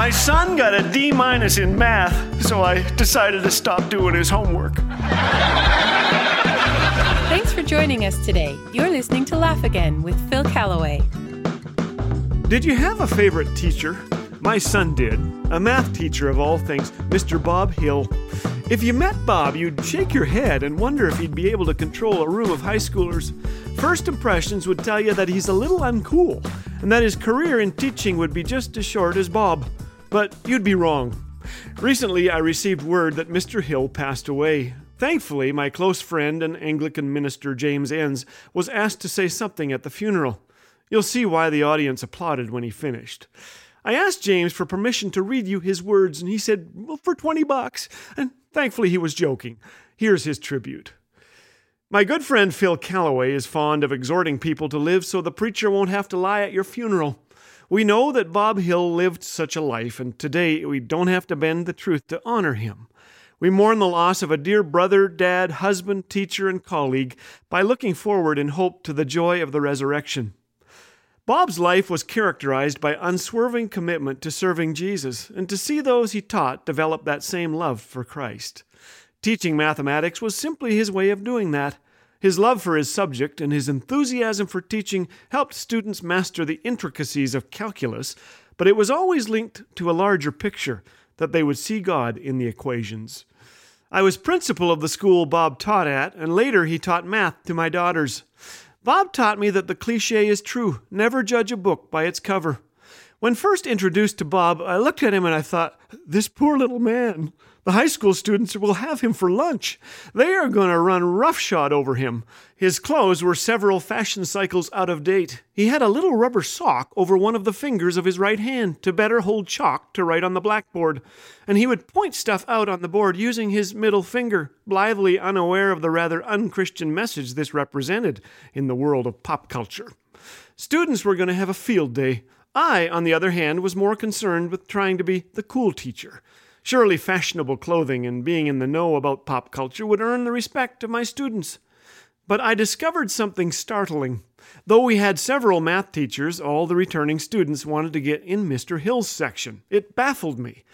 My son got a D minus in math, so I decided to stop doing his homework. Thanks for joining us today. You're listening to Laugh Again with Phil Callaway. Did you have a favorite teacher? My son did. A math teacher of all things, Mr. Bob Hill. If you met Bob, you'd shake your head and wonder if he'd be able to control a room of high schoolers. First impressions would tell you that he's a little uncool and that his career in teaching would be just as short as Bob. But you'd be wrong. Recently, I received word that Mr. Hill passed away. Thankfully, my close friend and Anglican minister James Enns was asked to say something at the funeral. You'll see why the audience applauded when he finished. I asked James for permission to read you his words, and he said, well, for 20 bucks. And thankfully, he was joking. Here's his tribute. My good friend Phil Callaway is fond of exhorting people to live so the preacher won't have to lie at your funeral. We know that Bob Hill lived such a life, and today we don't have to bend the truth to honor him. We mourn the loss of a dear brother, dad, husband, teacher, and colleague by looking forward in hope to the joy of the resurrection. Bob's life was characterized by unswerving commitment to serving Jesus and to see those he taught develop that same love for Christ. Teaching mathematics was simply his way of doing that. His love for his subject and his enthusiasm for teaching helped students master the intricacies of calculus, but it was always linked to a larger picture that they would see God in the equations. I was principal of the school Bob taught at, and later he taught math to my daughters. Bob taught me that the cliche is true never judge a book by its cover. When first introduced to Bob, I looked at him and I thought, this poor little man. The high school students will have him for lunch. They are going to run roughshod over him. His clothes were several fashion cycles out of date. He had a little rubber sock over one of the fingers of his right hand to better hold chalk to write on the blackboard. And he would point stuff out on the board using his middle finger, blithely unaware of the rather unchristian message this represented in the world of pop culture. Students were going to have a field day. I, on the other hand, was more concerned with trying to be the cool teacher. Surely fashionable clothing and being in the know about pop culture would earn the respect of my students. But I discovered something startling. Though we had several math teachers, all the returning students wanted to get in Mr. Hill's section. It baffled me.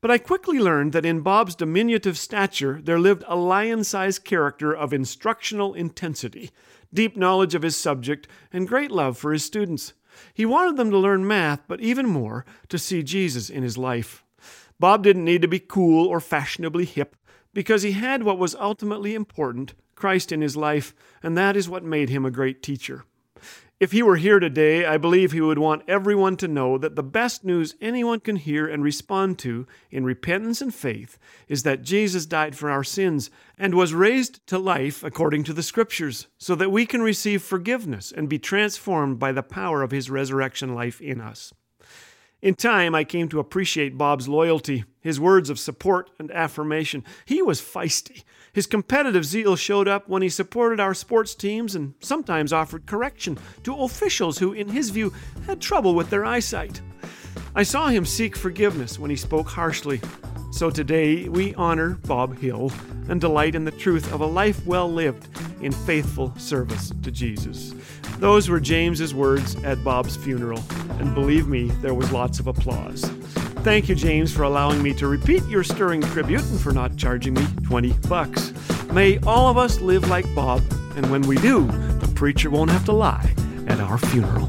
But I quickly learned that in Bob's diminutive stature there lived a lion sized character of instructional intensity, deep knowledge of his subject, and great love for his students. He wanted them to learn math, but even more, to see Jesus in his life. Bob didn't need to be cool or fashionably hip because he had what was ultimately important Christ in his life, and that is what made him a great teacher. If he were here today, I believe he would want everyone to know that the best news anyone can hear and respond to in repentance and faith is that Jesus died for our sins and was raised to life according to the Scriptures, so that we can receive forgiveness and be transformed by the power of his resurrection life in us. In time, I came to appreciate Bob's loyalty, his words of support and affirmation. He was feisty. His competitive zeal showed up when he supported our sports teams and sometimes offered correction to officials who, in his view, had trouble with their eyesight. I saw him seek forgiveness when he spoke harshly. So today we honor Bob Hill and delight in the truth of a life well lived in faithful service to Jesus. Those were James's words at Bob's funeral, and believe me, there was lots of applause. Thank you, James, for allowing me to repeat your stirring tribute and for not charging me 20 bucks. May all of us live like Bob, and when we do, the preacher won't have to lie at our funeral.